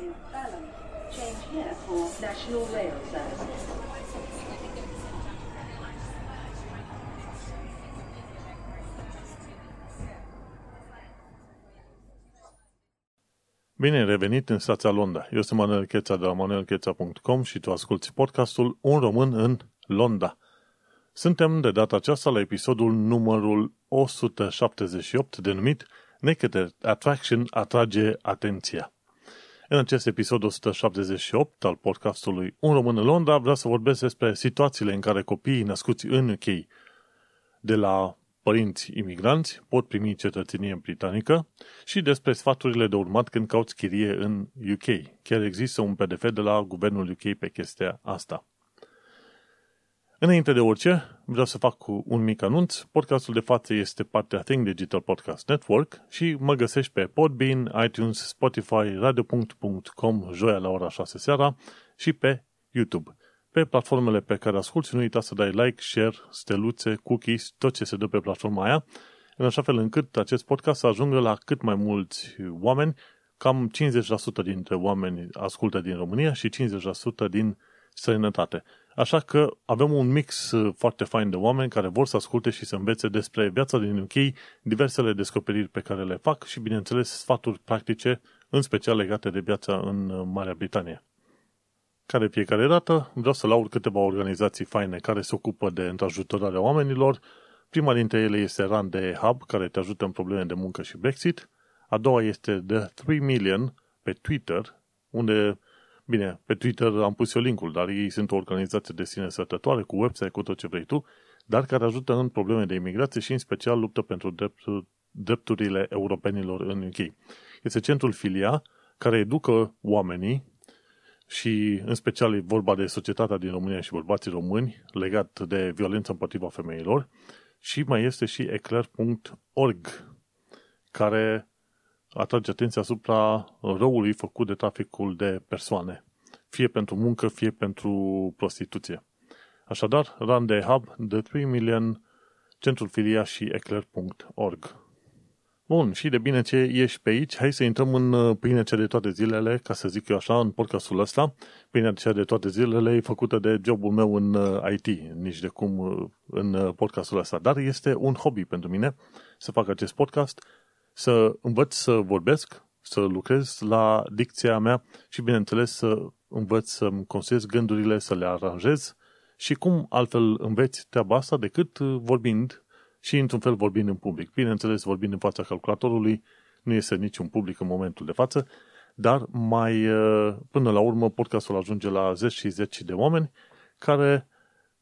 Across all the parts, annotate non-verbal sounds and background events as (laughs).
in Balham. Change here for National Rail Services. Bine revenit în stația Londra. Eu sunt Manuel Cheța de la manuelcheța.com și tu asculti podcastul Un român în Londra. Suntem de data aceasta la episodul numărul 178 denumit Naked Attraction atrage atenția. În acest episod 178 al podcastului Un român în Londra vreau să vorbesc despre situațiile în care copiii născuți în UK de la părinți imigranți pot primi cetățenie britanică și despre sfaturile de urmat când cauți chirie în UK. Chiar există un PDF de la guvernul UK pe chestia asta. Înainte de orice, vreau să fac un mic anunț. Podcastul de față este partea Think Digital Podcast Network și mă găsești pe Podbean, iTunes, Spotify, radio.com, joia la ora 6 seara și pe YouTube. Pe platformele pe care asculti, nu uita să dai like, share, steluțe, cookies, tot ce se dă pe platforma aia, în așa fel încât acest podcast să ajungă la cât mai mulți oameni, cam 50% dintre oameni ascultă din România și 50% din străinătate. Așa că avem un mix uh, foarte fain de oameni care vor să asculte și să învețe despre viața din UK, diversele descoperiri pe care le fac și, bineînțeles, sfaturi practice, în special legate de viața în uh, Marea Britanie. Care fiecare dată vreau să laud câteva organizații faine care se ocupă de întrajutorarea oamenilor. Prima dintre ele este Run de Hub, care te ajută în probleme de muncă și Brexit. A doua este The 3 Million pe Twitter, unde Bine, pe Twitter am pus eu linkul, dar ei sunt o organizație de sine sătătoare, cu website, cu tot ce vrei tu, dar care ajută în probleme de imigrație și în special luptă pentru drepturile europenilor în UK. Este centrul filia care educă oamenii și în special e vorba de societatea din România și bărbații români legat de violență împotriva femeilor și mai este și eclair.org care atrage atenția asupra răului făcut de traficul de persoane, fie pentru muncă, fie pentru prostituție. Așadar, Run the Hub, The 3 Million, Centrul Filia și eclair.org. Bun, și de bine ce ești pe aici, hai să intrăm în uh, pâine cea de toate zilele, ca să zic eu așa, în podcastul ăsta. Pâinea cea de toate zilele e făcută de jobul meu în uh, IT, nici de cum uh, în podcastul ăsta, dar este un hobby pentru mine să fac acest podcast să învăț să vorbesc, să lucrez la dicția mea și, bineînțeles, să învăț să-mi construiesc gândurile, să le aranjez și cum altfel înveți treaba asta decât vorbind și, într-un fel, vorbind în public. Bineînțeles, vorbind în fața calculatorului nu este niciun public în momentul de față, dar mai până la urmă podcastul ajunge la zeci și zeci de oameni care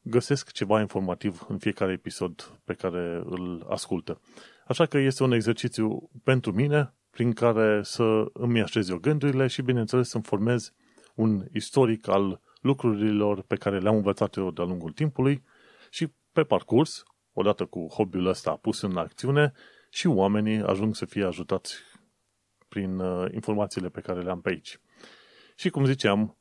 găsesc ceva informativ în fiecare episod pe care îl ascultă. Așa că este un exercițiu pentru mine prin care să îmi așez eu gândurile și, bineînțeles, să-mi formez un istoric al lucrurilor pe care le-am învățat eu de-a lungul timpului și pe parcurs, odată cu hobby-ul ăsta pus în acțiune, și oamenii ajung să fie ajutați prin uh, informațiile pe care le am pe aici. Și cum ziceam,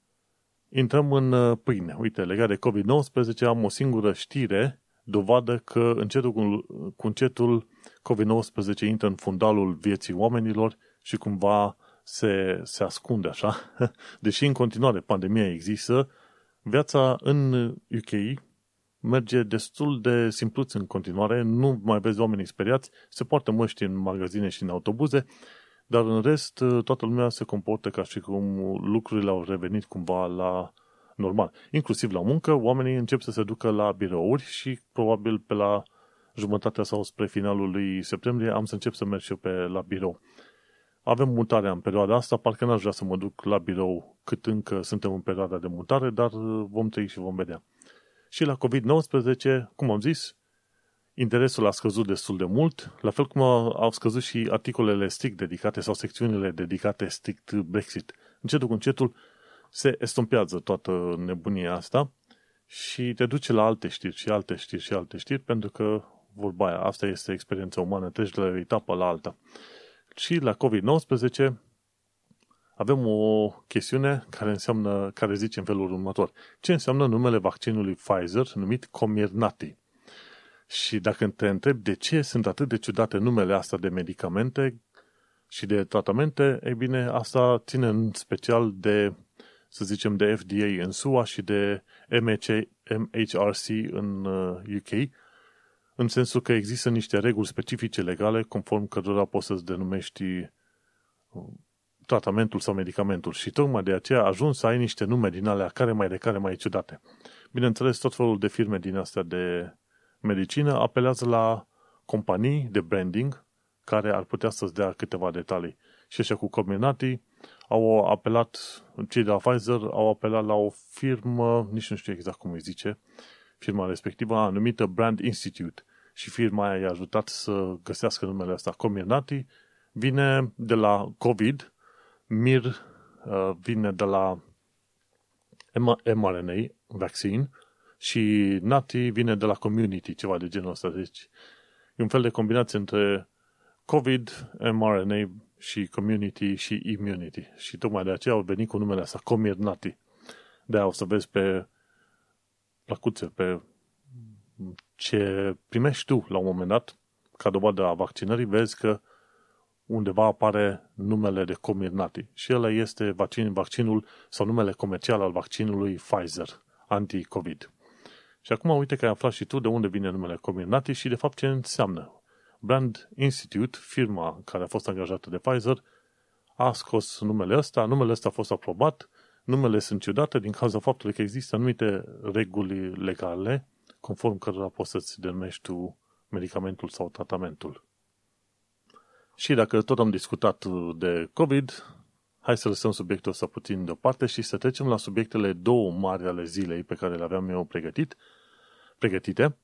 intrăm în uh, pâine. Uite, legat de COVID-19 am o singură știre dovadă că încetul cu, cu încetul COVID-19 intră în fundalul vieții oamenilor și cumva se, se ascunde așa. (laughs) Deși în continuare pandemia există, viața în UK merge destul de simpluț în continuare, nu mai vezi oamenii speriați, se poartă măști în magazine și în autobuze, dar în rest toată lumea se comportă ca și cum lucrurile au revenit cumva la normal. Inclusiv la muncă, oamenii încep să se ducă la birouri și probabil pe la jumătatea sau spre finalul lui septembrie am să încep să merg și eu pe la birou. Avem mutarea în perioada asta, parcă n-aș vrea să mă duc la birou cât încă suntem în perioada de mutare, dar vom trăi și vom vedea. Și la COVID-19, cum am zis, interesul a scăzut destul de mult, la fel cum au scăzut și articolele strict dedicate sau secțiunile dedicate strict Brexit. Încetul cu încetul se estompează toată nebunia asta și te duce la alte știri și alte știri și alte știri pentru că vorba aia, asta este experiența umană, treci de la o etapă la alta. Și la COVID-19 avem o chestiune care înseamnă, care zice în felul următor. Ce înseamnă numele vaccinului Pfizer numit Comirnaty? Și dacă te întreb de ce sunt atât de ciudate numele astea de medicamente, și de tratamente, ei bine, asta ține în special de, să zicem, de FDA în SUA și de MHC, MHRC în UK, uh, în sensul că există niște reguli specifice legale conform cărora poți să-ți denumești uh, tratamentul sau medicamentul și tocmai de aceea ajuns să ai niște nume din alea care mai de care mai ciudate. Bineînțeles, tot felul de firme din astea de medicină apelează la companii de branding care ar putea să-ți dea câteva detalii. Și așa cu Comirnaty au apelat, cei de la Pfizer au apelat la o firmă, nici nu știu exact cum îi zice, firma respectivă, anumită Brand Institute. Și firma aia i-a ajutat să găsească numele ăsta. Comirnaty vine de la COVID, Mir uh, vine de la mRNA vaccine și Nati vine de la community, ceva de genul ăsta. Deci e un fel de combinație între COVID, mRNA și community și immunity. Și tocmai de aceea au venit cu numele ăsta, Comirnaty. de o să vezi pe placuțe, pe ce primești tu la un moment dat, ca dovadă a vaccinării, vezi că undeva apare numele de Comirnaty. Și ăla este vaccin, vaccinul sau numele comercial al vaccinului Pfizer, anti-COVID. Și acum uite că ai aflat și tu de unde vine numele Comirnaty și de fapt ce înseamnă. Brand Institute, firma care a fost angajată de Pfizer, a scos numele ăsta, numele ăsta a fost aprobat, numele sunt ciudate din cauza faptului că există anumite reguli legale conform cărora poți să-ți denumești tu medicamentul sau tratamentul. Și dacă tot am discutat de COVID, hai să lăsăm subiectul ăsta puțin deoparte și să trecem la subiectele două mari ale zilei pe care le aveam eu pregătit, pregătite.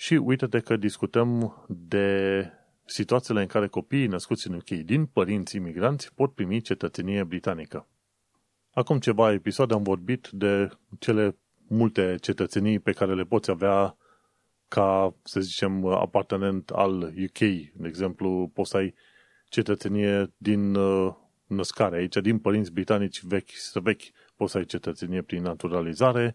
Și uite-te că discutăm de situațiile în care copiii născuți în UK din părinți imigranți pot primi cetățenie britanică. Acum ceva episoade am vorbit de cele multe cetățenii pe care le poți avea ca, să zicem, apartenent al UK. De exemplu, poți să ai cetățenie din uh, născare aici, din părinți britanici vechi să vechi, poți să ai cetățenie prin naturalizare,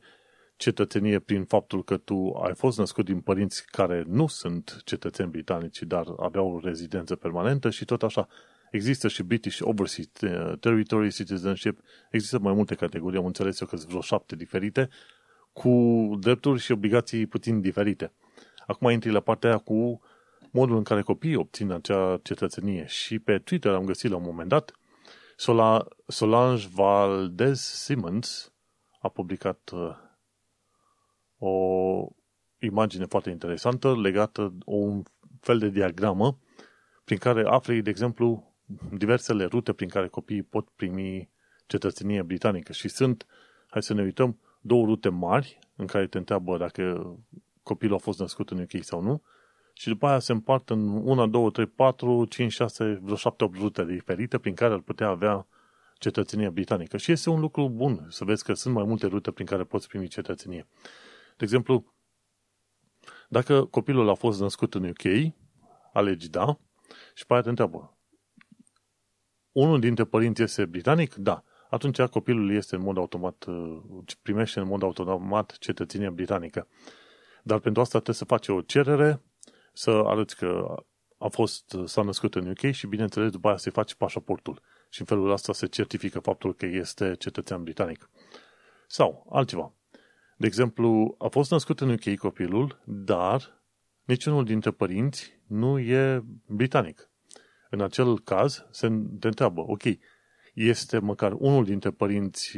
cetățenie prin faptul că tu ai fost născut din părinți care nu sunt cetățeni britanici, dar aveau rezidență permanentă și tot așa. Există și British Overseas uh, Territory Citizenship, există mai multe categorii, am înțeles eu că sunt vreo șapte diferite, cu drepturi și obligații puțin diferite. Acum intri la partea aia cu modul în care copiii obțin acea cetățenie și pe Twitter am găsit la un moment dat Solange Valdez Simmons a publicat uh, o imagine foarte interesantă legată un fel de diagramă prin care afli, de exemplu, diversele rute prin care copiii pot primi cetățenie britanică și sunt, hai să ne uităm, două rute mari în care te întreabă dacă copilul a fost născut în UK sau nu și după aia se împart în 1, 2, 3, 4, 5, 6, vreo 7, 8 rute diferite prin care ar putea avea cetățenia britanică. Și este un lucru bun să vezi că sunt mai multe rute prin care poți primi cetățenie. De exemplu, dacă copilul a fost născut în UK, alegi da, și pe aia te întreabă, unul dintre părinți este britanic? Da. Atunci copilul este în mod automat, uh, primește în mod automat cetățenia britanică. Dar pentru asta trebuie să faci o cerere, să arăți că a fost, s-a născut în UK și, bineînțeles, după aia să-i faci pașaportul. Și în felul ăsta se certifică faptul că este cetățean britanic. Sau altceva. De exemplu, a fost născut în UK copilul, dar niciunul dintre părinți nu e britanic. În acel caz, se întreabă, ok, este măcar unul dintre părinți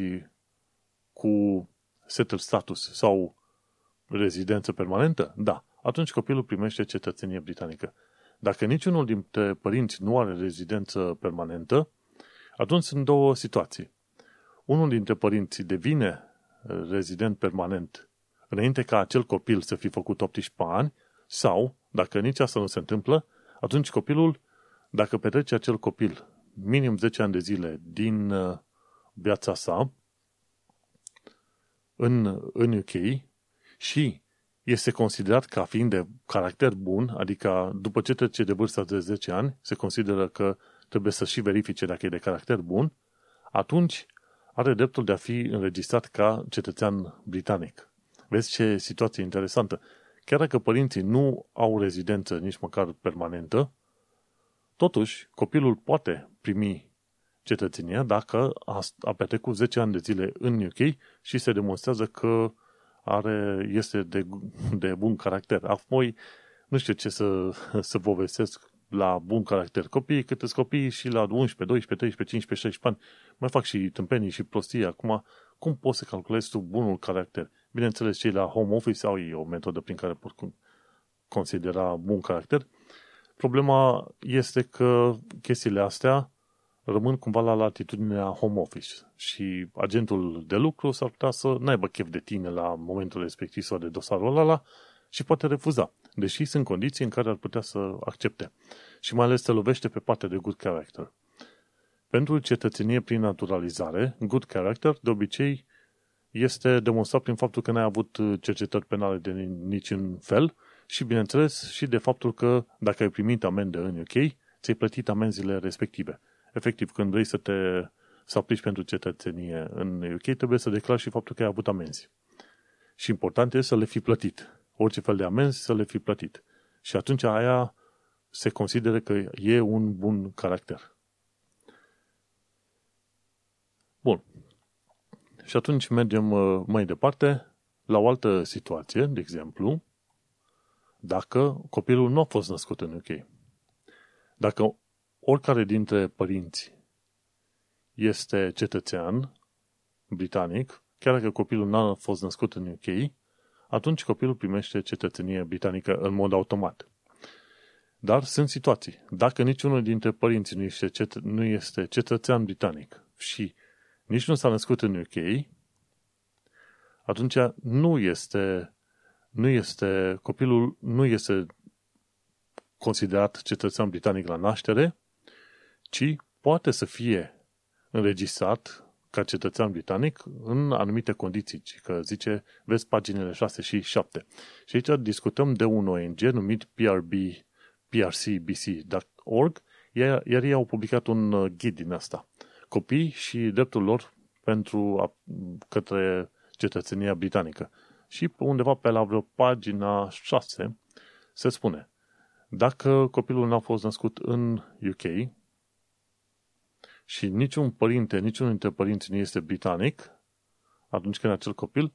cu settled status sau rezidență permanentă? Da. Atunci copilul primește cetățenie britanică. Dacă niciunul dintre părinți nu are rezidență permanentă, atunci sunt două situații. Unul dintre părinți devine rezident permanent. Înainte ca acel copil să fi făcut 18 ani sau, dacă nici asta nu se întâmplă, atunci copilul, dacă petrece acel copil minim 10 ani de zile din uh, viața sa în, în UK și este considerat ca fiind de caracter bun, adică după ce trece de vârsta de 10 ani, se consideră că trebuie să și verifice dacă e de caracter bun, atunci are dreptul de a fi înregistrat ca cetățean britanic. Vezi ce situație interesantă. Chiar dacă părinții nu au rezidență nici măcar permanentă, Totuși, copilul poate primi cetățenia dacă a, a petrecut 10 ani de zile în UK și se demonstrează că are, este de, de bun caracter. Apoi, nu știu ce să, (laughs) să povestesc la bun caracter. Copiii, câte copii și la 11, 12, 13, 15, 16 ani, mai fac și tâmpenii și prostii. Acum, cum poți să calculezi tu bunul caracter? Bineînțeles, cei la home office au ei o metodă prin care pot considera bun caracter. Problema este că chestiile astea rămân cumva la latitudinea home office și agentul de lucru s-ar putea să n-aibă chef de tine la momentul respectiv sau de dosarul ăla și poate refuza, deși sunt condiții în care ar putea să accepte. Și mai ales se lovește pe partea de good character. Pentru cetățenie prin naturalizare, good character de obicei este demonstrat prin faptul că n-ai avut cercetări penale de niciun fel și, bineînțeles, și de faptul că dacă ai primit amendă în UK, ți-ai plătit amenziile respective. Efectiv, când vrei să te să aplici pentru cetățenie în UK, trebuie să declari și faptul că ai avut amenzi. Și important este să le fi plătit. Orice fel de amenzi să le fi plătit. Și atunci aia se consideră că e un bun caracter. Bun. Și atunci mergem uh, mai departe la o altă situație, de exemplu, dacă copilul nu a fost născut în UK. Dacă oricare dintre părinți este cetățean britanic, chiar dacă copilul n-a fost născut în UK, atunci copilul primește cetățenie britanică în mod automat. Dar sunt situații. Dacă niciunul dintre părinți nu este, cet- nu este cetățean britanic și nici nu s-a născut în UK, atunci nu este, nu este, copilul nu este considerat cetățean britanic la naștere, ci poate să fie înregistrat ca cetățean britanic în anumite condiții, că zice, vezi paginile 6 și 7. Și aici discutăm de un ONG numit PRB, prcbc.org, iar, iar ei au publicat un uh, ghid din asta. Copii și dreptul lor pentru a, către cetățenia britanică. Și undeva pe la vreo pagina 6 se spune dacă copilul n-a fost născut în UK, și niciun părinte, niciunul dintre părinți nu este britanic, atunci când acel copil,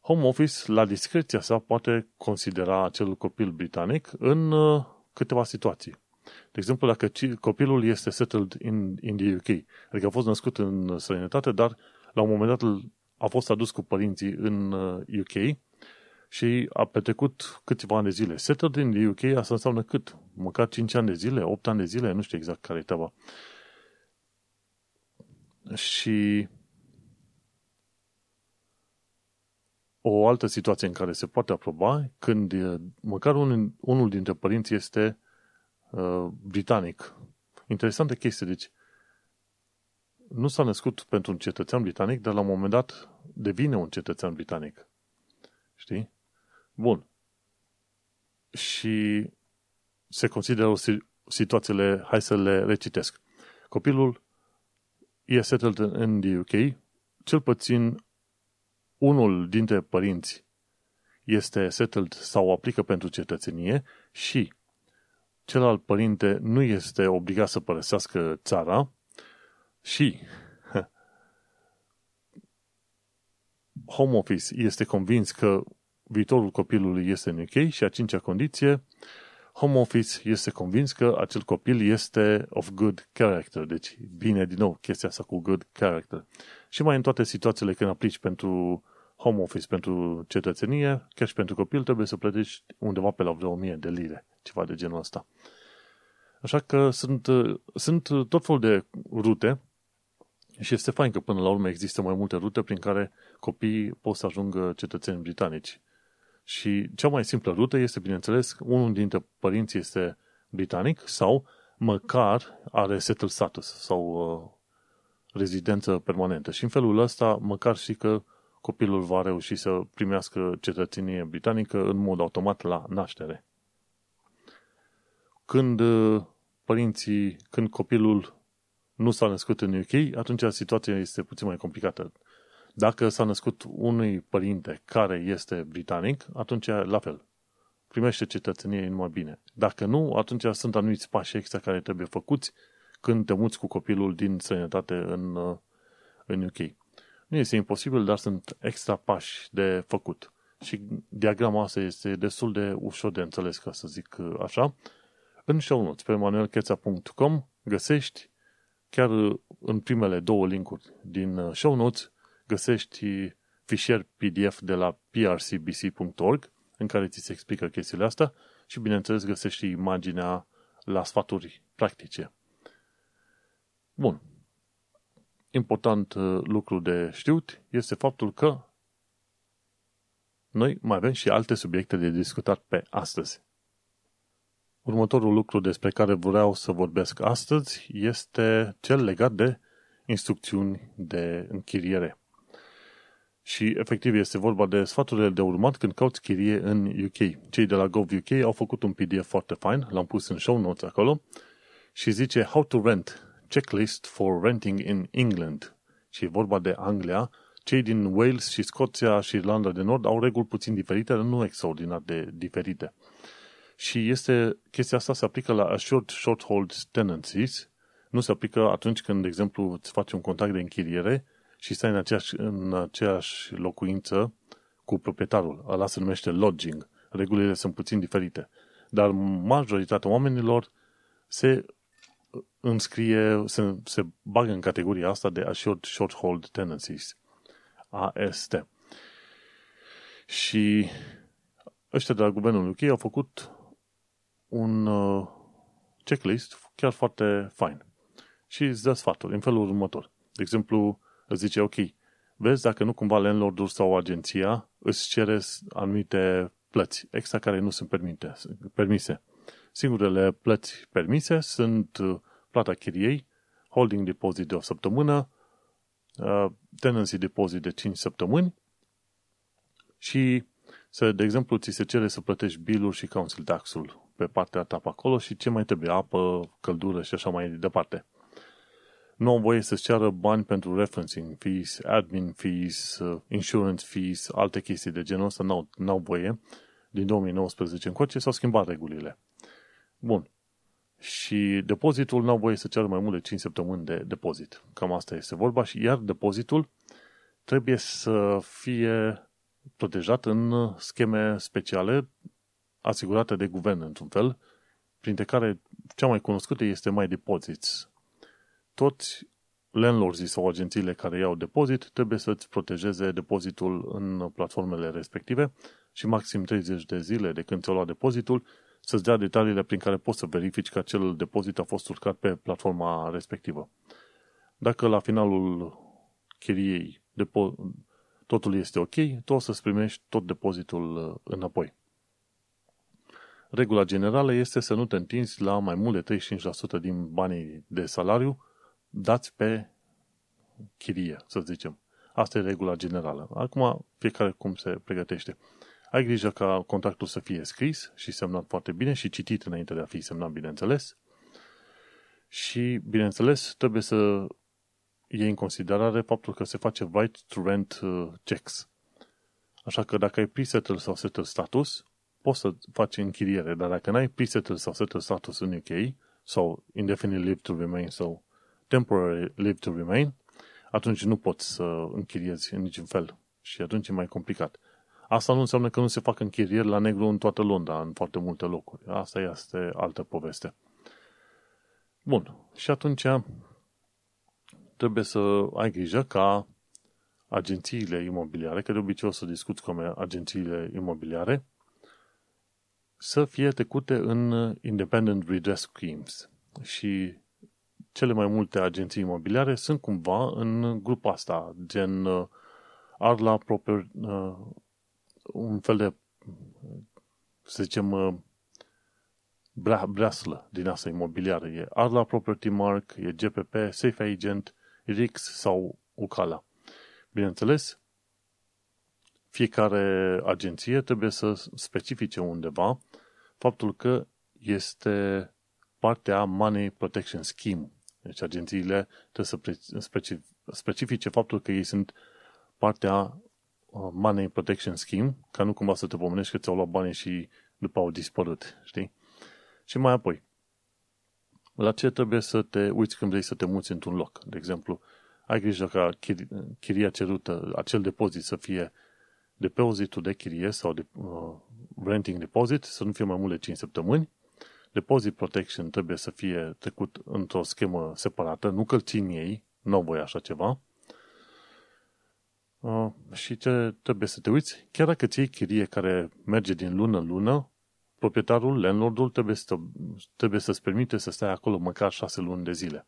Home Office, la discreția sa, poate considera acel copil britanic în uh, câteva situații. De exemplu, dacă copilul este settled in, in the UK, adică a fost născut în străinătate, dar la un moment dat a fost adus cu părinții în UK uh, și a petrecut câțiva ani de zile. Settled in the UK, asta înseamnă cât? Măcar 5 ani de zile, 8 ani de zile, nu știu exact care e treaba. Și o altă situație în care se poate aproba, când măcar un, unul dintre părinți este uh, britanic. Interesantă chestie, deci nu s-a născut pentru un cetățean britanic, dar la un moment dat devine un cetățean britanic. Știi? Bun. Și se consideră o situațiile, hai să le recitesc. Copilul e settled în the UK, cel puțin unul dintre părinți este settled sau aplică pentru cetățenie și celălalt părinte nu este obligat să părăsească țara și (laughs) Home Office este convins că viitorul copilului este în UK și a cincea condiție, Home Office este convins că acel copil este of good character. Deci, bine, din nou, chestia asta cu good character. Și mai în toate situațiile când aplici pentru Home Office, pentru cetățenie, chiar și pentru copil, trebuie să plătești undeva pe la vreo 1000 de lire, ceva de genul ăsta. Așa că sunt, sunt tot felul de rute și este fain că până la urmă există mai multe rute prin care copiii pot să ajungă cetățeni britanici. Și cea mai simplă rută este, bineînțeles, unul dintre părinți este britanic sau măcar are settled status sau uh, rezidență permanentă. Și în felul ăsta, măcar și că copilul va reuși să primească cetățenie britanică în mod automat la naștere. Când uh, părinții, când copilul nu s-a născut în UK, atunci situația este puțin mai complicată. Dacă s-a născut unui părinte care este britanic, atunci la fel. primește cetățenie numai bine. Dacă nu, atunci sunt anumiți pași extra care trebuie făcuți când te muți cu copilul din sănătate în, uh, în UK. Nu este imposibil, dar sunt extra pași de făcut. Și diagrama asta este destul de ușor de înțeles, ca să zic uh, așa. În show notes, pe manuelcheța.com, găsești chiar în primele două linkuri din uh, show notes, găsești fișier PDF de la prcbc.org în care ți se explică chestiile astea și, bineînțeles, găsești imaginea la sfaturi practice. Bun. Important uh, lucru de știut este faptul că noi mai avem și alte subiecte de discutat pe astăzi. Următorul lucru despre care vreau să vorbesc astăzi este cel legat de instrucțiuni de închiriere. Și efectiv este vorba de sfaturile de urmat când cauți chirie în UK. Cei de la GovUK au făcut un PDF foarte fain, l-am pus în show notes acolo și zice How to rent, checklist for renting in England. Și e vorba de Anglia. Cei din Wales și Scoția și Irlanda de Nord au reguli puțin diferite, dar nu extraordinar de diferite. Și este, chestia asta se aplică la assured short hold tenancies, nu se aplică atunci când, de exemplu, îți faci un contract de închiriere și stai în aceeași, în aceeași locuință cu proprietarul. Ăla se numește lodging. Regulile sunt puțin diferite. Dar majoritatea oamenilor se înscrie, se, se bagă în categoria asta de Assured Short Hold Tenancies. AST. Și ăștia de la guvernul UK au făcut un uh, checklist chiar foarte fain. Și îți dă sfaturi în felul următor. De exemplu, îți zice, ok, vezi dacă nu cumva landlordul sau agenția îți cere anumite plăți extra care nu sunt permite, permise. Singurele plăți permise sunt uh, plata chiriei, holding deposit de o săptămână, uh, tenancy deposit de 5 săptămâni și, să, de exemplu, ți se cere să plătești bilul și council tax-ul pe partea ta pe acolo și ce mai trebuie, apă, căldură și așa mai departe nu au voie să-ți ceară bani pentru referencing fees, admin fees, uh, insurance fees, alte chestii de genul ăsta, n-au, n-au voie. Din 2019 încoace s-au schimbat regulile. Bun. Și depozitul n-au voie să ceară mai mult de 5 săptămâni de depozit. Cam asta este vorba și iar depozitul trebuie să fie protejat în scheme speciale asigurate de guvern, într-un fel, printre care cea mai cunoscută este mai Deposits toți landlords sau agențiile care iau depozit trebuie să-ți protejeze depozitul în platformele respective și maxim 30 de zile de când ți-au luat depozitul să-ți dea detaliile prin care poți să verifici că acel depozit a fost urcat pe platforma respectivă. Dacă la finalul chiriei depo- totul este ok, tu o să-ți primești tot depozitul uh, înapoi. Regula generală este să nu te întinzi la mai mult de 35% din banii de salariu dați pe chirie, să zicem. Asta e regula generală. Acum, fiecare cum se pregătește. Ai grijă ca contractul să fie scris și semnat foarte bine și citit înainte de a fi semnat, bineînțeles. Și, bineînțeles, trebuie să iei în considerare faptul că se face right to rent uh, checks. Așa că dacă ai pre-settle sau settle status, poți să faci închiriere, dar dacă n-ai pre-settle sau settle status în UK, sau indefinite live to remain sau temporary leave to remain, atunci nu poți să închiriezi în niciun fel. Și atunci e mai complicat. Asta nu înseamnă că nu se fac închirieri la negru în toată Londra, în foarte multe locuri. Asta este altă poveste. Bun. Și atunci trebuie să ai grijă ca agențiile imobiliare, că de obicei o să discut cu agențiile imobiliare, să fie tecute în Independent Redress Schemes. Și cele mai multe agenții imobiliare sunt cumva în grupa asta, gen uh, Arla Proper, uh, un fel de, să zicem, uh, breaslă din asta imobiliară. E Arla Property Mark, e GPP, Safe Agent, RIX sau Ucala. Bineînțeles, fiecare agenție trebuie să specifice undeva faptul că este partea Money Protection Scheme deci agențiile trebuie să specifice faptul că ei sunt partea uh, Money Protection Scheme, ca nu cumva să te pomenești că ți-au luat banii și după au dispărut, știi? Și mai apoi, la ce trebuie să te uiți când vrei să te muți într-un loc? De exemplu, ai grijă ca chiria cerută, acel depozit să fie depozitul de chirie sau de uh, renting deposit, să nu fie mai mult de 5 săptămâni. Deposit protection trebuie să fie trecut într-o schemă separată, nu că țin ei, nu au voie așa ceva. Uh, și ce trebuie să te uiți? Chiar dacă ți chirie care merge din lună în lună, proprietarul, landlordul, trebuie, să, trebuie să-ți permite să stai acolo măcar șase luni de zile.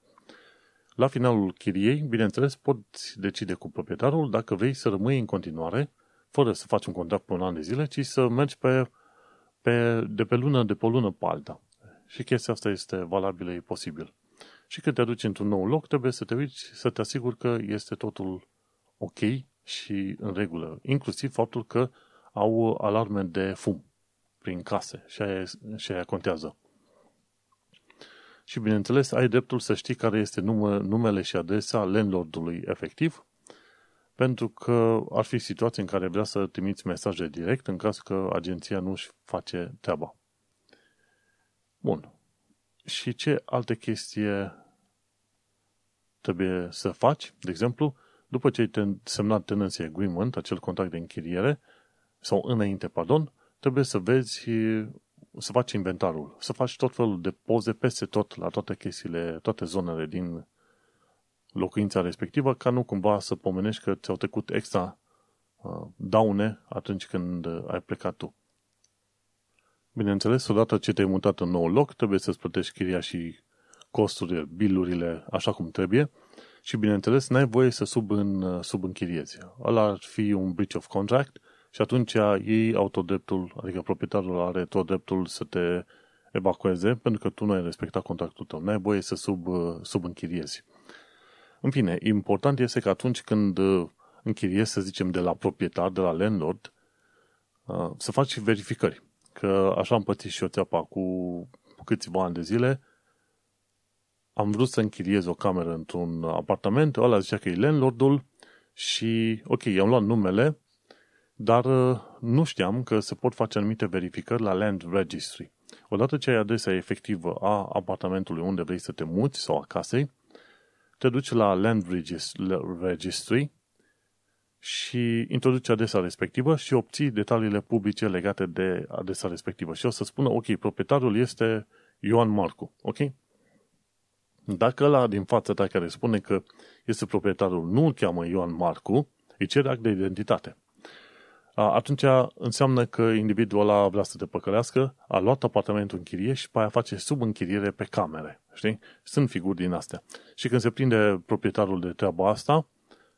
La finalul chiriei, bineînțeles, poți decide cu proprietarul dacă vrei să rămâi în continuare, fără să faci un contract pe un an de zile, ci să mergi pe, pe, de pe lună, de pe o lună pe alta. Și chestia asta este valabilă, e posibil. Și când te duci într-un nou loc, trebuie să te uiți, să te asiguri că este totul ok și în regulă. Inclusiv faptul că au alarme de fum prin case și aia, și aia contează. Și bineînțeles, ai dreptul să știi care este numă, numele și adresa landlordului efectiv, pentru că ar fi situații în care vrea să trimiți mesaje direct în caz că agenția nu își face treaba. Bun. Și ce alte chestie trebuie să faci? De exemplu, după ce ai semnat tenancy agreement, acel contract de închiriere, sau înainte, pardon, trebuie să vezi, să faci inventarul, să faci tot felul de poze peste tot, la toate chestiile, toate zonele din locuința respectivă, ca nu cumva să pomenești că ți-au trecut extra uh, daune atunci când ai plecat tu. Bineînțeles, odată ce te-ai mutat în nou loc, trebuie să-ți plătești chiria și costurile, bilurile așa cum trebuie și, bineînțeles, n-ai voie să sub în, sub închiriezi. Ăla ar fi un breach of contract și atunci ei au tot dreptul, adică proprietarul are tot dreptul să te evacueze pentru că tu nu ai respectat contractul tău. N-ai voie să sub, sub închiriezi. În fine, important este că atunci când închiriezi, să zicem, de la proprietar, de la landlord, să faci verificări. Că așa am pățit și eu țeapa cu câțiva ani de zile, am vrut să închiriez o cameră într-un apartament, ăla zicea că e landlordul și, ok, i-am luat numele, dar uh, nu știam că se pot face anumite verificări la Land Registry. Odată ce ai adresa efectivă a apartamentului unde vrei să te muți sau a casei, te duci la Land Registry și introduci adresa respectivă și obții detaliile publice legate de adresa respectivă. Și o să spună, ok, proprietarul este Ioan Marcu, ok? Dacă ăla din fața ta care spune că este proprietarul nu îl cheamă Ioan Marcu, îi cere act de identitate atunci înseamnă că individul ăla vrea să te păcălească, a luat apartamentul în chirie și pe aia face sub închiriere pe camere. Știi? Sunt figuri din astea. Și când se prinde proprietarul de treaba asta,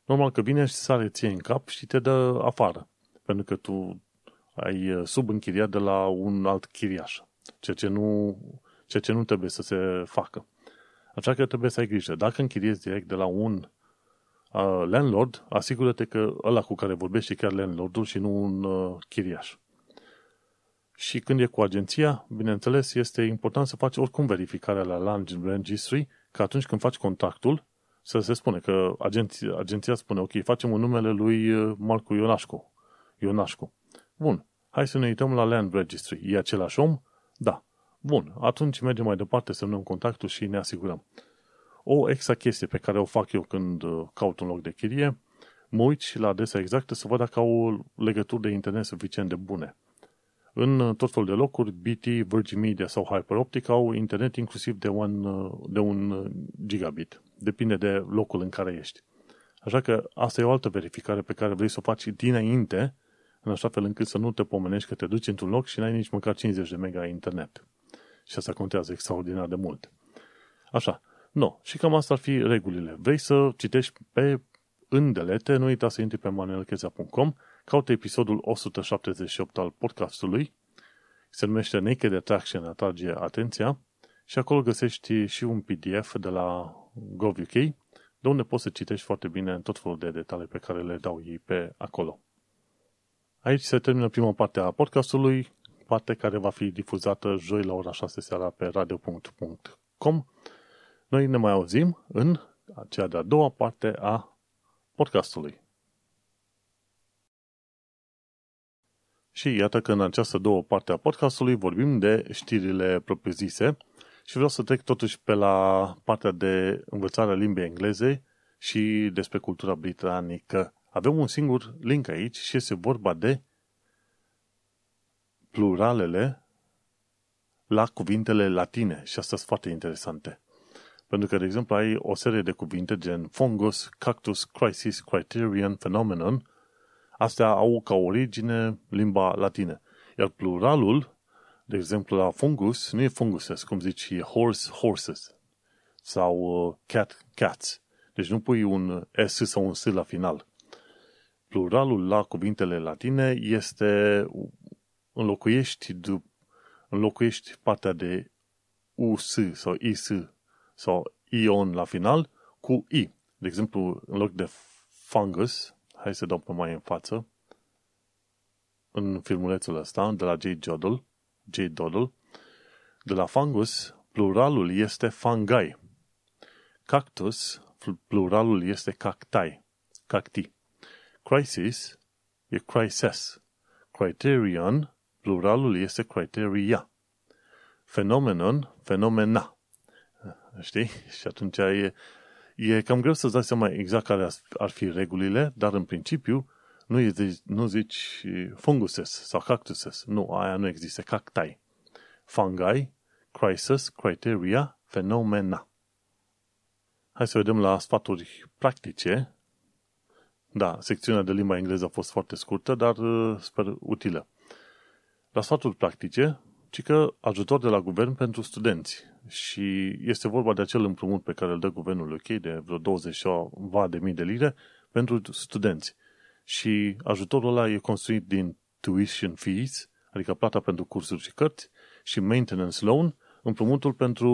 normal că vine și sare ție în cap și te dă afară. Pentru că tu ai uh, sub închiriat de la un alt chiriaș. Ceea ce nu, ceea ce nu trebuie să se facă. Așa că trebuie să ai grijă. Dacă închiriezi direct de la un uh, landlord, asigură-te că ăla cu care vorbești e chiar landlordul și nu un uh, chiriaș. Și când e cu agenția, bineînțeles, este important să faci oricum verificarea la Land Registry, că atunci când faci contactul, să se spune că agenția, agenția spune, ok, facem un numele lui uh, Marcu Ionașcu. Ionașcu. Bun, hai să ne uităm la Land Registry. E același om? Da. Bun, atunci mergem mai departe, semnăm contactul și ne asigurăm. O extra chestie pe care o fac eu când uh, caut un loc de chirie, mă uit și la adresa exactă să văd dacă au legături de internet suficient de bune. În uh, tot felul de locuri, BT, Virgin Media sau Hyperoptic au internet inclusiv de un, uh, de un gigabit. Depinde de locul în care ești. Așa că asta e o altă verificare pe care vrei să o faci dinainte, în așa fel încât să nu te pomenești că te duci într-un loc și n-ai nici măcar 50 de mega internet. Și asta contează extraordinar de mult. Așa, No, și cam asta ar fi regulile. Vrei să citești pe îndelete, nu uita să intri pe manuelcheza.com, caută episodul 178 al podcastului, se numește Naked Attraction, atrage atenția, și acolo găsești și un PDF de la GovUK, de unde poți să citești foarte bine tot felul de detalii pe care le dau ei pe acolo. Aici se termină prima parte a podcastului, parte care va fi difuzată joi la ora 6 seara pe radio.com noi ne mai auzim în cea de-a doua parte a podcastului. Și iată că în această două parte a podcastului vorbim de știrile propriu-zise și vreau să trec totuși pe la partea de învățare a limbii engleze și despre cultura britanică. Avem un singur link aici și este vorba de pluralele la cuvintele latine și astea sunt foarte interesante. Pentru că, de exemplu, ai o serie de cuvinte gen fungus, cactus, crisis, criterion, phenomenon. Astea au ca origine limba latină. Iar pluralul, de exemplu, la fungus, nu e funguses, cum zici, e horse, horses. Sau uh, cat, cats. Deci nu pui un S sau un S la final. Pluralul la cuvintele latine este înlocuiești, înlocuiești partea de US sau IS sau ion la final cu i. De exemplu, în loc de fungus, hai să dau pe mai în față, în filmulețul ăsta, de la J. Doddle, J. Doddle, de la fungus, pluralul este fungi. Cactus, pluralul este cacti, cacti. Crisis e crisis. Criterion, pluralul este criteria. Phenomenon, fenomena. Știi? (laughs) Și atunci e, e cam greu să-ți dai seama exact care ar fi regulile, dar în principiu nu, e, nu zici funguses sau cactuses. Nu, aia nu există. Cactai. Fungi, crisis, criteria, fenomena. Hai să vedem la sfaturi practice. Da, secțiunea de limba engleză a fost foarte scurtă, dar uh, sper utilă. La sfaturi practice, ci că ajutor de la guvern pentru studenți. Și este vorba de acel împrumut pe care îl dă guvernul UK de vreo 20 de mii de lire pentru studenți. Și ajutorul ăla e construit din tuition fees, adică plata pentru cursuri și cărți, și maintenance loan, împrumutul pentru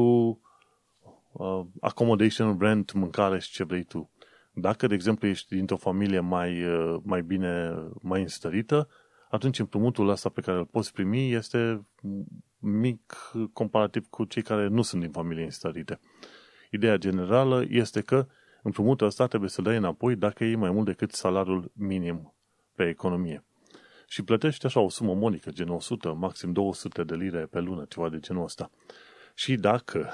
uh, accommodation, rent, mâncare și ce vrei tu. Dacă, de exemplu, ești dintr-o familie mai, uh, mai bine, mai înstărită, atunci împrumutul ăsta pe care îl poți primi este mic comparativ cu cei care nu sunt din familie înstărite. Ideea generală este că împrumutul ăsta trebuie să dai înapoi dacă e mai mult decât salariul minim pe economie. Și plătești așa o sumă monică, gen 100, maxim 200 de lire pe lună, ceva de genul ăsta. Și dacă,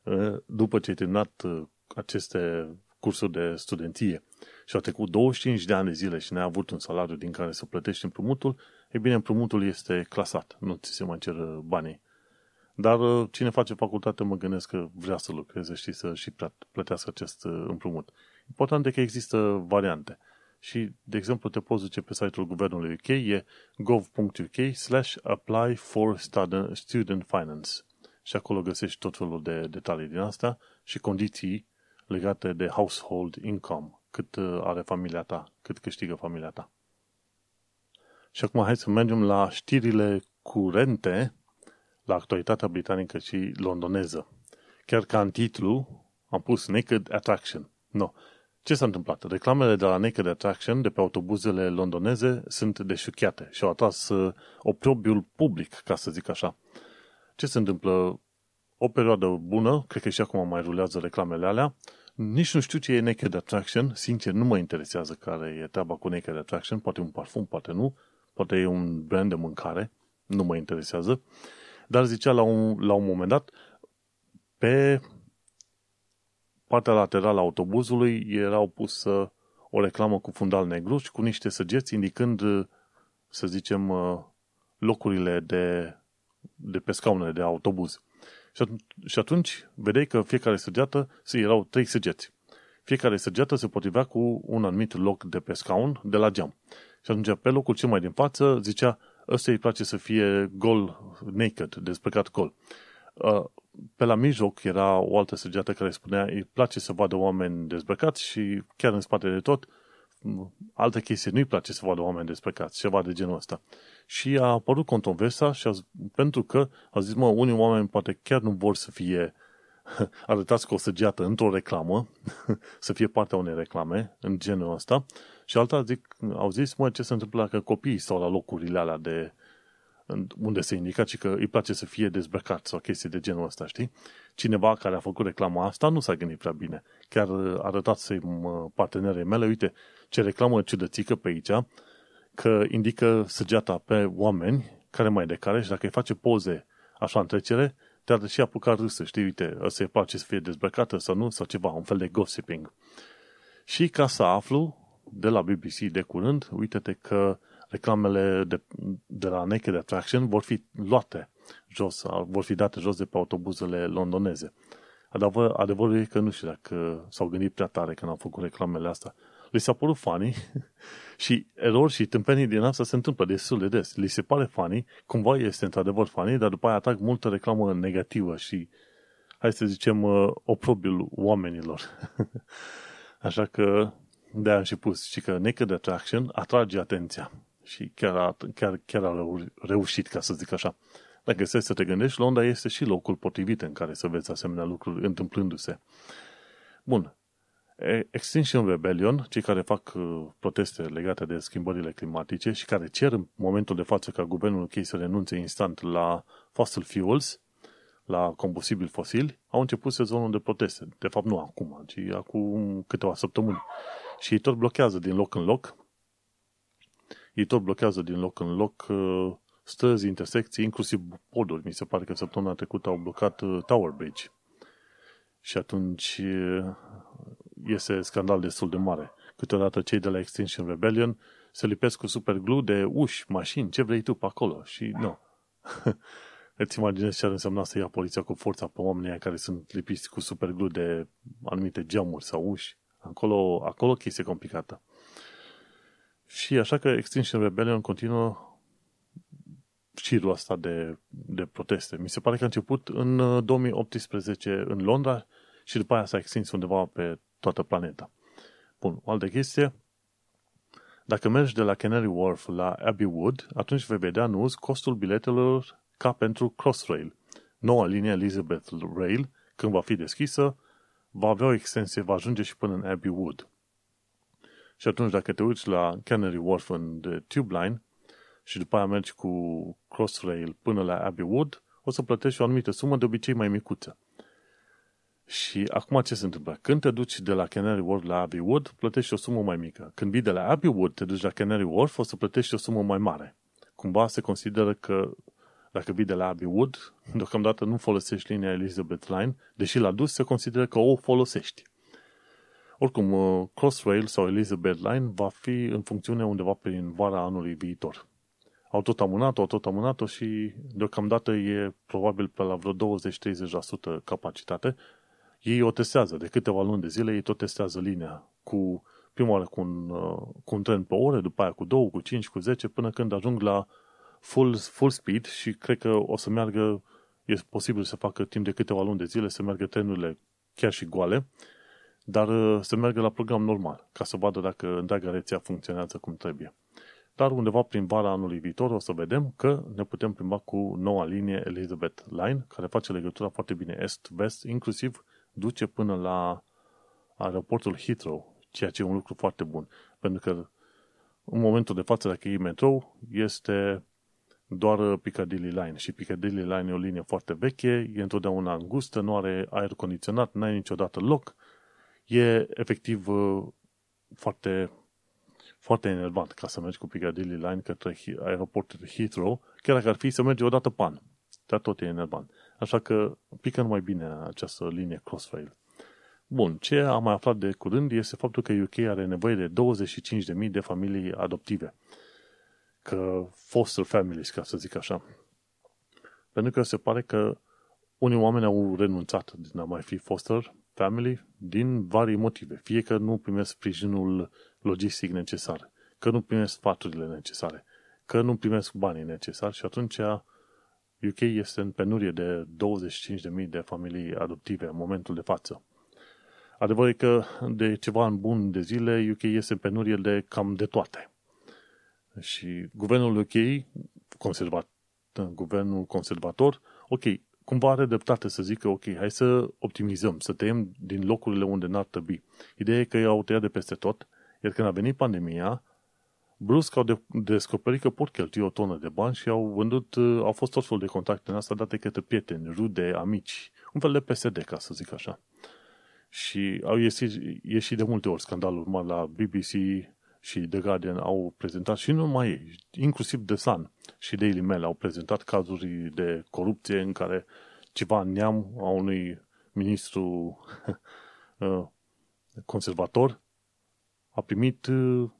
(laughs) după ce ai terminat uh, aceste cursuri de studenție și au trecut 25 de ani de zile și n-ai avut un salariu din care să plătești împrumutul, e bine, împrumutul este clasat, nu ți se mai cer banii. Dar uh, cine face facultate mă gândesc că vrea să lucreze și să și plătească acest uh, împrumut. Important e că există variante. Și, de exemplu, te poți duce pe site-ul guvernului UK, e gov.uk slash apply for student finance. Și acolo găsești tot felul de detalii din asta și condiții legate de household income, cât uh, are familia ta, cât câștigă familia ta. Și acum hai să mergem la știrile curente, la actualitatea britanică și londoneză. Chiar ca în titlu am pus Naked Attraction. No. Ce s-a întâmplat? Reclamele de la Naked Attraction de pe autobuzele londoneze sunt deșuchiate și au atras uh, oprobiul public, ca să zic așa. Ce se întâmplă? O perioadă bună, cred că și acum mai rulează reclamele alea, nici nu știu ce e Naked Attraction, sincer nu mă interesează care e treaba cu Naked Attraction, poate un parfum, poate nu, poate e un brand de mâncare, nu mă interesează, dar zicea la un, la un moment dat, pe partea laterală a autobuzului erau pusă o reclamă cu fundal negru și cu niște săgeți indicând, să zicem, locurile de, de pe scaunele de autobuz. Și atunci vedeai că fiecare săgeată, erau trei săgeți. Fiecare săgeată se potrivea cu un anumit loc de pe scaun de la geam. Și atunci, pe locul cel mai din față, zicea, ăsta îi place să fie gol, naked, despăcat gol. Uh, pe la mijloc era o altă săgeată care spunea, îi place să vadă oameni dezbrăcați și chiar în spate de tot, altă chestie, nu-i place să vadă oameni despăcați, ceva de genul ăsta. Și a apărut controversa și a, pentru că a zis, mă, unii oameni poate chiar nu vor să fie (laughs) arătați cu o săgeată într-o reclamă, (laughs) să fie partea unei reclame în genul ăsta, și alta zic, au zis, mă, ce se întâmplă dacă copiii stau la locurile alea de unde se indica și că îi place să fie dezbrăcat sau chestii de genul ăsta, știi? Cineva care a făcut reclama asta nu s-a gândit prea bine. Chiar a arătat să-i partenerei mele, uite, ce reclamă ciudățică pe aici, că indică săgeata pe oameni care mai de care și dacă îi face poze așa în trecere, te-ar și apuca râsă, știi, uite, ăsta îi place să fie dezbrăcată sau nu, sau ceva, un fel de gossiping. Și ca să aflu de la BBC de curând, uite-te că reclamele de, de la Naked Attraction vor fi luate jos, vor fi date jos de pe autobuzele londoneze. Adevăr, adevărul e că nu știu dacă s-au gândit prea tare când au făcut reclamele astea. Li s-a părut funny (laughs) și erori și tâmpenii din asta se întâmplă destul de des. Li se pare funny, cumva este într-adevăr funny, dar după aia atrag multă reclamă negativă și, hai să zicem, uh, oprobiul oamenilor. (laughs) Așa că de-aia am și pus și că Naked Attraction atrage atenția și chiar a, chiar, chiar a reușit, ca să zic așa. Dacă stai să te gândești, Londra este și locul potrivit în care să vezi asemenea lucruri întâmplându-se. Bun. Extinction Rebellion, cei care fac uh, proteste legate de schimbările climatice și care cer în momentul de față ca guvernul UK să renunțe instant la fossil fuels, la combustibili fosili, au început sezonul de proteste. De fapt, nu acum, ci acum câteva săptămâni. Și ei tot blochează din loc în loc. Ei tot blochează din loc în loc uh, străzi, intersecții, inclusiv poduri. Mi se pare că săptămâna trecută au blocat uh, Tower Bridge. Și atunci uh, iese scandal destul de mare. Câteodată cei de la Extinction Rebellion se lipesc cu superglue de uși, mașini, ce vrei tu pe acolo. Și nu. (laughs) Îți imaginezi ce ar însemna să ia poliția cu forța pe oamenii care sunt lipiți cu superglue de anumite geamuri sau uși. Acolo, acolo chestie complicată. Și așa că Extinction Rebellion continuă șirul ăsta de, de proteste. Mi se pare că a început în 2018 uh, în Londra și după aia s-a extins undeva pe toată planeta. Bun, o altă chestie. Dacă mergi de la Canary Wharf la Abbey Wood, atunci vei vedea în uz costul biletelor ca pentru Crossrail. Noua linie Elizabeth Rail, când va fi deschisă, va avea o extensie, va ajunge și până în Abbey Wood. Și atunci, dacă te uiți la Canary Wharf în de Tube Line, și după aia mergi cu Crossrail până la Abbey Wood, o să plătești o anumită sumă, de obicei mai micuță. Și acum ce se întâmplă? Când te duci de la Canary Wharf la Abbey Wood, plătești o sumă mai mică. Când vii de la Abbey Wood, te duci la Canary Wharf, o să plătești o sumă mai mare. Cumva se consideră că dacă vii de la Abbey Wood, deocamdată nu folosești linia Elizabeth Line, deși la dus se consideră că o folosești. Oricum, uh, Crossrail sau Elizabeth Line va fi în funcțiune undeva prin vara anului viitor au tot amânat-o, au tot amânat-o și deocamdată e probabil pe la vreo 20-30% capacitate. Ei o testează de câteva luni de zile, ei tot testează linia cu prima oară cu un, uh, cu un tren pe oră, după aia cu 2, cu 5, cu 10, până când ajung la full, full speed și cred că o să meargă, e posibil să facă timp de câteva luni de zile, să meargă trenurile chiar și goale, dar uh, să meargă la program normal, ca să vadă dacă întreaga rețea funcționează cum trebuie. Dar undeva prin vara anului viitor o să vedem că ne putem plimba cu noua linie Elizabeth Line, care face legătura foarte bine est-vest, inclusiv duce până la aeroportul Heathrow, ceea ce e un lucru foarte bun, pentru că în momentul de față, dacă e metrou, este doar Piccadilly Line și Piccadilly Line e o linie foarte veche, e întotdeauna îngustă, nu are aer condiționat, n-ai niciodată loc, e efectiv uh, foarte foarte enervant ca să mergi cu Piccadilly Line către aeroportul Heathrow, chiar dacă ar fi să mergi odată pan. Dar tot e enervant. Așa că pică mai bine această linie Crossrail. Bun, ce am mai aflat de curând este faptul că UK are nevoie de 25.000 de familii adoptive. Că foster families, ca să zic așa. Pentru că se pare că unii oameni au renunțat din a mai fi foster family din vari motive. Fie că nu primesc sprijinul logistic necesar, că nu primesc sfaturile necesare, că nu primesc banii necesari și atunci UK este în penurie de 25.000 de familii adoptive în momentul de față. Adevărul e că de ceva în bun de zile UK este în penurie de cam de toate. Și guvernul UK, conservat, guvernul conservator, ok, cumva are dreptate să zică, ok, hai să optimizăm, să tăiem din locurile unde n-ar trebui. Ideea e că ei au tăiat de peste tot, iar când a venit pandemia, brusc au de- descoperit că pot cheltui o tonă de bani și au vândut, uh, au fost tot felul de contacte în asta date către prieteni, rude, amici, un fel de PSD, ca să zic așa. Și au ieșit, ieșit de multe ori scandaluri mari la BBC și The Guardian au prezentat și nu numai ei, inclusiv The Sun și Daily Mail au prezentat cazuri de corupție în care ceva neam a unui ministru (laughs) uh, conservator a primit uh,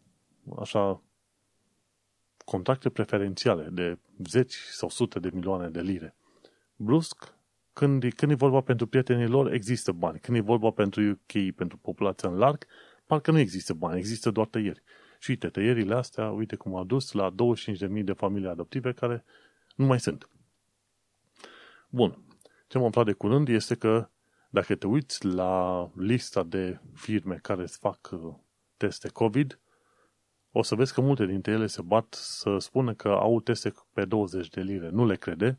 așa contracte preferențiale de zeci sau sute de milioane de lire. Brusc, când, când e vorba pentru prietenii lor, există bani. Când e vorba pentru UK, pentru populația în larg, parcă nu există bani, există doar tăieri. Și uite, tăierile astea, uite cum a dus la 25.000 de familii adoptive care nu mai sunt. Bun. Ce am aflat de curând este că dacă te uiți la lista de firme care îți fac uh, teste COVID, o să vezi că multe dintre ele se bat să spună că au teste pe 20 de lire. Nu le crede,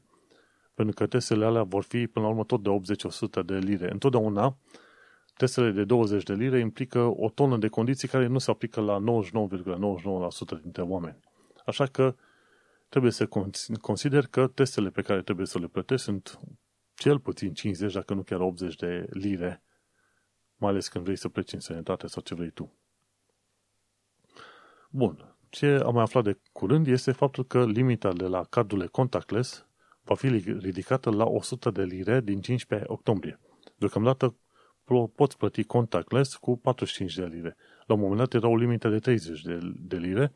pentru că testele alea vor fi până la urmă tot de 80-100 de lire. Întotdeauna, testele de 20 de lire implică o tonă de condiții care nu se aplică la 99,99% dintre oameni. Așa că trebuie să consider că testele pe care trebuie să le plătești sunt cel puțin 50, dacă nu chiar 80 de lire, mai ales când vrei să pleci în sănătate sau ce vrei tu. Bun. Ce am mai aflat de curând este faptul că limita de la cardurile contactless va fi ridicată la 100 de lire din 15 octombrie. Deocamdată poți plăti contactless cu 45 de lire. La un moment dat era o limită de 30 de, de lire,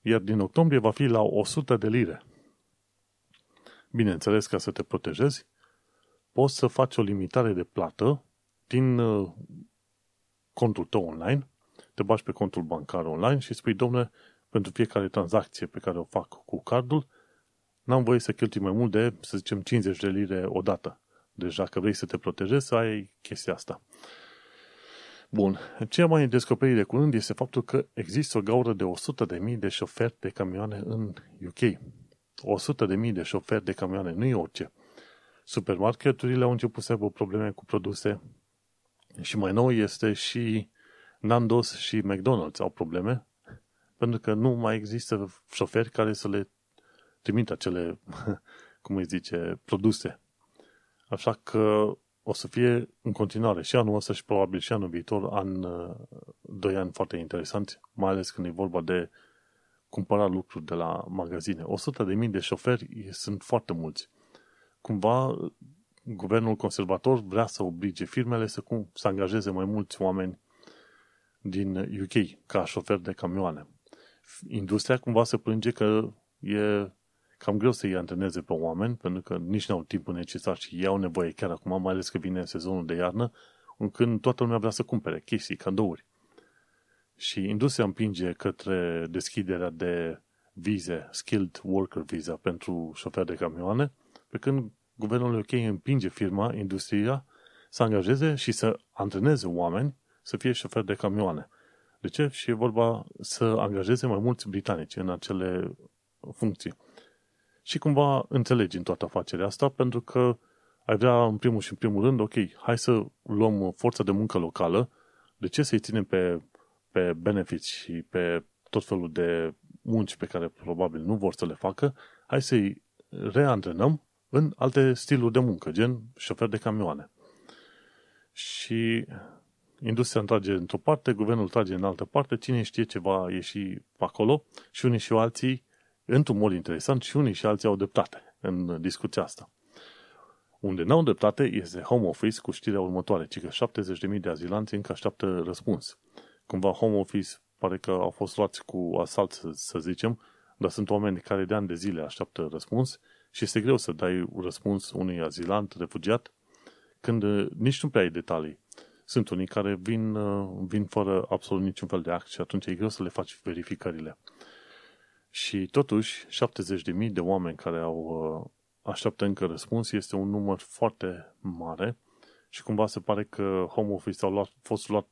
iar din octombrie va fi la 100 de lire. Bineînțeles, ca să te protejezi, poți să faci o limitare de plată din uh, contul tău online te bași pe contul bancar online și spui, domnule, pentru fiecare tranzacție pe care o fac cu cardul, n-am voie să cheltui mai mult de, să zicem, 50 de lire odată. Deci dacă vrei să te protejezi, să ai chestia asta. Bun. Ce am mai descoperit de curând este faptul că există o gaură de 100.000 de șoferi de camioane în UK. 100.000 de șoferi de camioane, nu e orice. Supermarketurile au început să aibă probleme cu produse și mai nou este și Nandos și McDonald's au probleme pentru că nu mai există șoferi care să le trimită acele, (laughs) cum îi zice, produse. Așa că o să fie în continuare și anul ăsta și probabil și anul viitor, an, doi ani foarte interesanți, mai ales când e vorba de cumpăra lucruri de la magazine. 100 de mii de șoferi sunt foarte mulți. Cumva, guvernul conservator vrea să oblige firmele să, cum, să angajeze mai mulți oameni din UK ca șofer de camioane. Industria cumva se plânge că e cam greu să-i antreneze pe oameni, pentru că nici nu au timpul necesar și ei au nevoie chiar acum, mai ales că vine sezonul de iarnă, când toată lumea vrea să cumpere chestii, cadouri. Și industria împinge către deschiderea de vize, skilled worker visa pentru șoferi de camioane, pe când guvernul UK împinge firma, industria, să angajeze și să antreneze oameni să fie șofer de camioane. De ce? Și e vorba să angajeze mai mulți britanici în acele funcții. Și cumva înțelegi în toată afacerea asta, pentru că ai vrea în primul și în primul rând, ok, hai să luăm forța de muncă locală, de ce să-i ținem pe, pe benefits și pe tot felul de munci pe care probabil nu vor să le facă, hai să-i reantrenăm în alte stiluri de muncă, gen șofer de camioane. Și industria trage într-o parte, guvernul trage în altă parte, cine știe ce va ieși pe acolo? Și unii și alții, într-un mod interesant, și unii și alții au dreptate în discuția asta. Unde n-au dreptate este Home Office cu știrea următoare, ci că 70.000 de azilanți încă așteaptă răspuns. Cumva Home Office pare că au fost luați cu asalt, să zicem, dar sunt oameni care de ani de zile așteaptă răspuns și este greu să dai răspuns unui azilant, refugiat, când nici nu prea ai detalii sunt unii care vin, uh, vin fără absolut niciun fel de act și atunci e greu să le faci verificările. Și totuși, 70.000 de oameni care au uh, așteaptă încă răspuns este un număr foarte mare și cumva se pare că Home Office au luat, fost luat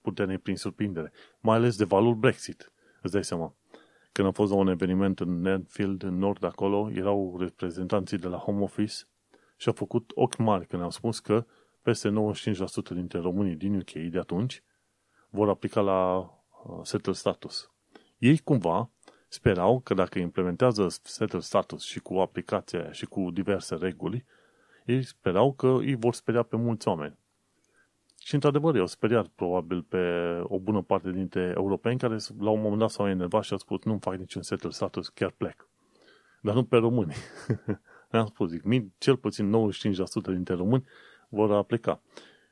puternic prin surprindere, mai ales de valul Brexit. Îți dai seama. Când am fost la un eveniment în Nedfield, în nord acolo, erau reprezentanții de la Home Office și au făcut ochi mari când au spus că peste 95% dintre românii din UK de atunci vor aplica la uh, settle status. Ei cumva sperau că dacă implementează settle status și cu aplicația și cu diverse reguli, ei sperau că îi vor speria pe mulți oameni. Și într-adevăr, eu speriat probabil pe o bună parte dintre europeni care la un moment dat s-au enervat și au spus nu fac niciun settle status, chiar plec. Dar nu pe români. (laughs) Le-am spus, zic, cel puțin 95% dintre români vor pleca.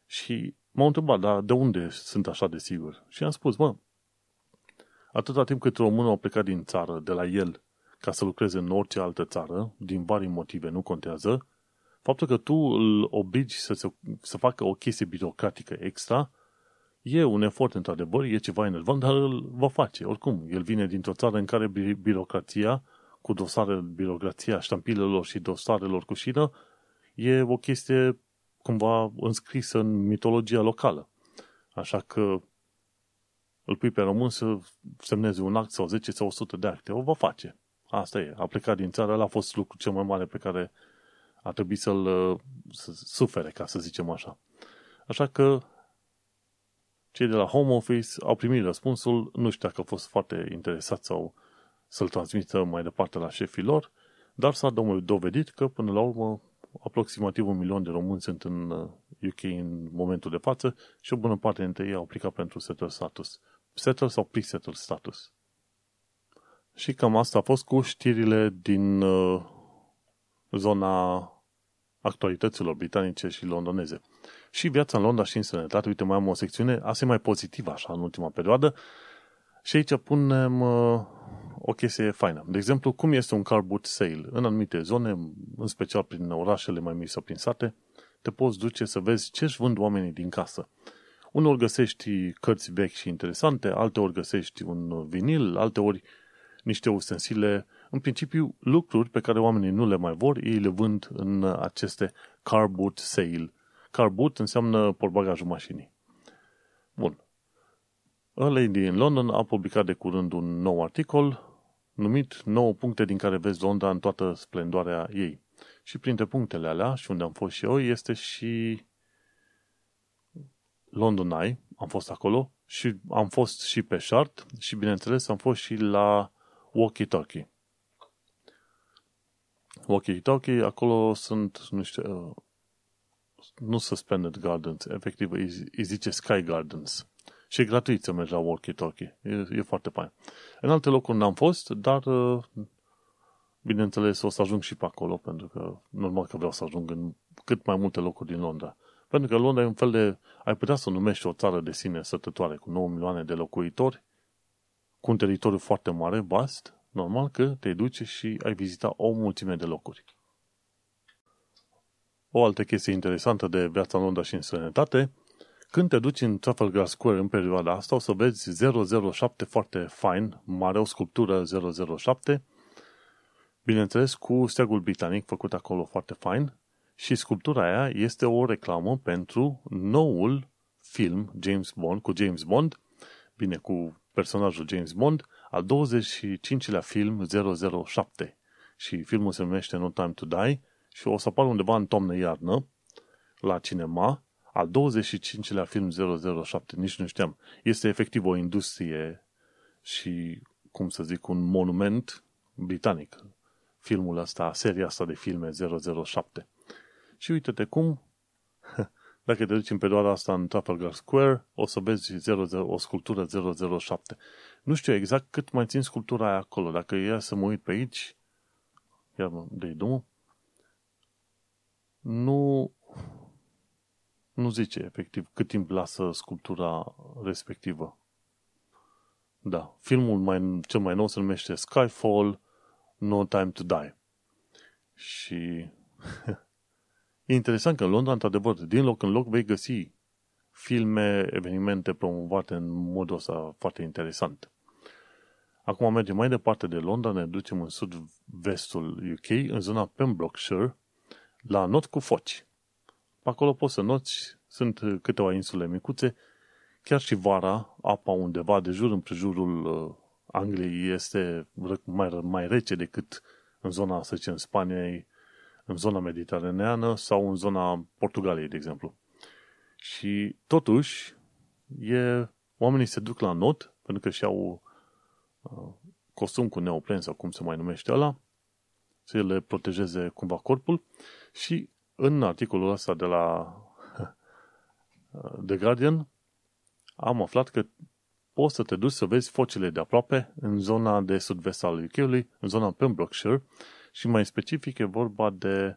Și m-au întrebat, dar de unde sunt așa de sigur? Și am spus, mă, atâta timp cât românul a plecat din țară, de la el, ca să lucreze în orice altă țară, din vari motive, nu contează, faptul că tu îl obligi să, se, să facă o chestie birocratică extra, e un efort într-adevăr, e ceva enervant, dar îl va face. Oricum, el vine dintr-o țară în care birocrația, cu dosare, birocrația ștampilelor și dosarelor cu șină, e o chestie cumva înscrisă în mitologia locală. Așa că îl pui pe român să semneze un act sau 10 sau 100 de acte. O va face. Asta e. A plecat din țară, ăla a fost lucrul cel mai mare pe care a trebuit să-l să sufere, ca să zicem așa. Așa că cei de la Home Office au primit răspunsul, nu știu dacă a fost foarte interesat sau să-l transmită mai departe la șefii lor, dar s-a dovedit că până la urmă aproximativ un milion de români sunt în UK uh, în momentul de față și o bună parte dintre ei au aplicat pentru settle status. Settle sau pre-settle status. Și cam asta a fost cu știrile din uh, zona actualităților britanice și londoneze. Și viața în Londra și în sănătate, uite, mai am o secțiune ase mai pozitivă așa în ultima perioadă și aici punem uh, o chestie faină. De exemplu, cum este un car boot sale în anumite zone, în special prin orașele mai mici sau prin sate, te poți duce să vezi ce își vând oamenii din casă. Unor găsești cărți vechi și interesante, alte ori găsești un vinil, alte ori niște ustensile, în principiu lucruri pe care oamenii nu le mai vor, ei le vând în aceste car boot sale. Car boot înseamnă portbagajul mașinii. Bun. A Lady in London a publicat de curând un nou articol numit 9 puncte din care vezi Londra în toată splendoarea ei. Și printre punctele alea, și unde am fost și eu, este și London Eye, am fost acolo, și am fost și pe Shard și, bineînțeles, am fost și la Walkie Talkie. Walkie Talkie, acolo sunt, nu știu, uh, nu Suspended Gardens, efectiv îi zice Sky Gardens. Și e gratuit să mergi la Walkie Talkie. E, e foarte fain. În alte locuri n-am fost, dar uh, bineînțeles o să ajung și pe acolo, pentru că normal că vreau să ajung în cât mai multe locuri din Londra. Pentru că Londra e un fel de, ai putea să numești o țară de sine sătătoare cu 9 milioane de locuitori, cu un teritoriu foarte mare, vast, normal că te duci și ai vizita o mulțime de locuri. O altă chestie interesantă de viața în Londra și în sănătate când te duci în Trafalgar Square în perioada asta, o să vezi 007 foarte fain, mare, o sculptură 007, bineînțeles cu steagul britanic făcut acolo foarte fain, și sculptura aia este o reclamă pentru noul film James Bond, cu James Bond, bine, cu personajul James Bond, al 25-lea film 007. Și filmul se numește No Time to Die și o să apară undeva în toamnă-iarnă la cinema al 25-lea film 007, nici nu știam. Este efectiv o industrie și, cum să zic, un monument britanic. Filmul ăsta, seria asta de filme 007. Și uite-te cum, (laughs) dacă te duci în perioada asta în Trafalgar Square, o să vezi 00, o sculptură 007. Nu știu exact cât mai țin sculptura aia acolo. Dacă e să mă uit pe aici, iar de drumul, nu, nu zice efectiv cât timp lasă sculptura respectivă. Da, filmul mai, cel mai nou se numește Skyfall, No Time to Die. Și (laughs) e interesant că în Londra, într-adevăr, din loc în loc vei găsi filme, evenimente promovate în modul ăsta foarte interesant. Acum mergem mai departe de Londra, ne ducem în sud-vestul UK, în zona Pembrokeshire, la not cu foci. Pe acolo poți să noți, sunt câteva insule micuțe, chiar și vara, apa undeva de jur împrejurul uh, Angliei este mai, mai rece decât în zona, să zicem, Spaniei, în zona mediteraneană sau în zona Portugaliei, de exemplu. Și totuși, e, oamenii se duc la not, pentru că și-au uh, costum cu neopren sau cum se mai numește ăla, să le protejeze cumva corpul și în articolul ăsta de la (laughs) The Guardian, am aflat că poți să te duci să vezi focile de aproape în zona de sud-vest al UK-ului, în zona Pembrokeshire și mai specific e vorba de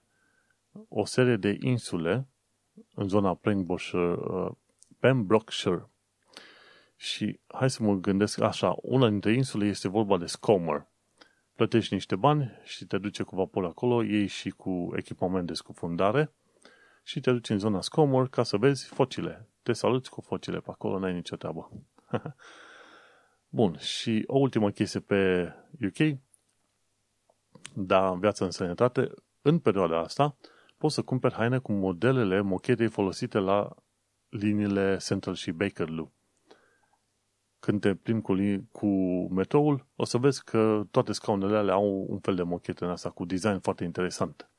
o serie de insule în zona Pembrokeshire, uh, Pembrokeshire. Și hai să mă gândesc așa, una dintre insule este vorba de Scomer. Plătești niște bani și te duce cu vapor acolo, iei și cu echipament de scufundare și te duci în zona Scomer ca să vezi focile. Te saluți cu focile pe acolo, n-ai nicio treabă. (laughs) Bun, și o ultimă chestie pe UK, da, viața în sănătate, în perioada asta poți să cumperi haine cu modelele mochetei folosite la liniile Central și Bakerloo. Când te plimbi cu, cu metroul, o să vezi că toate scaunele alea au un fel de mochetă în asta, cu design foarte interesant.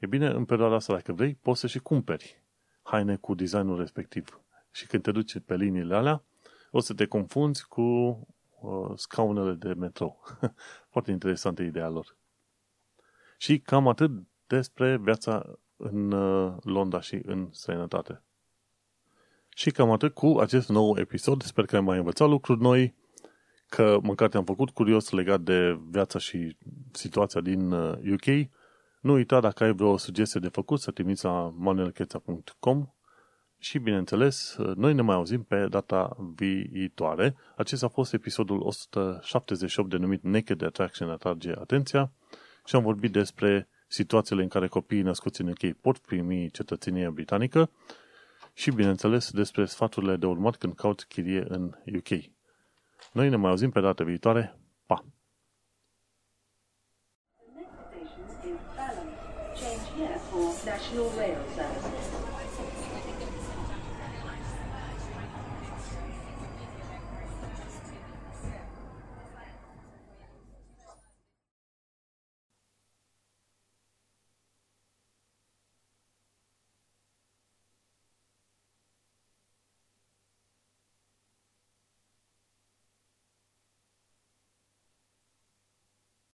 E bine, în perioada asta, dacă vrei, poți să și cumperi haine cu designul respectiv. Și când te duci pe liniile alea, o să te confunzi cu uh, scaunele de metrou. (laughs) Foarte interesantă ideea lor. Și cam atât despre viața în uh, Londra și în străinătate. Și cam atât cu acest nou episod. Sper că ai mai învățat lucruri noi, că măcar te-am făcut curios legat de viața și situația din UK. Uh, nu uita dacă ai vreo sugestie de făcut să trimiți la manuelcheța.com și, bineînțeles, noi ne mai auzim pe data viitoare. Acesta a fost episodul 178 denumit Naked Attraction atrage atenția și am vorbit despre situațiile în care copiii născuți în UK pot primi cetățenie britanică și, bineînțeles, despre sfaturile de urmat când caut chirie în UK. Noi ne mai auzim pe data viitoare. Pa! The next station is Balham. Change here for National Rail.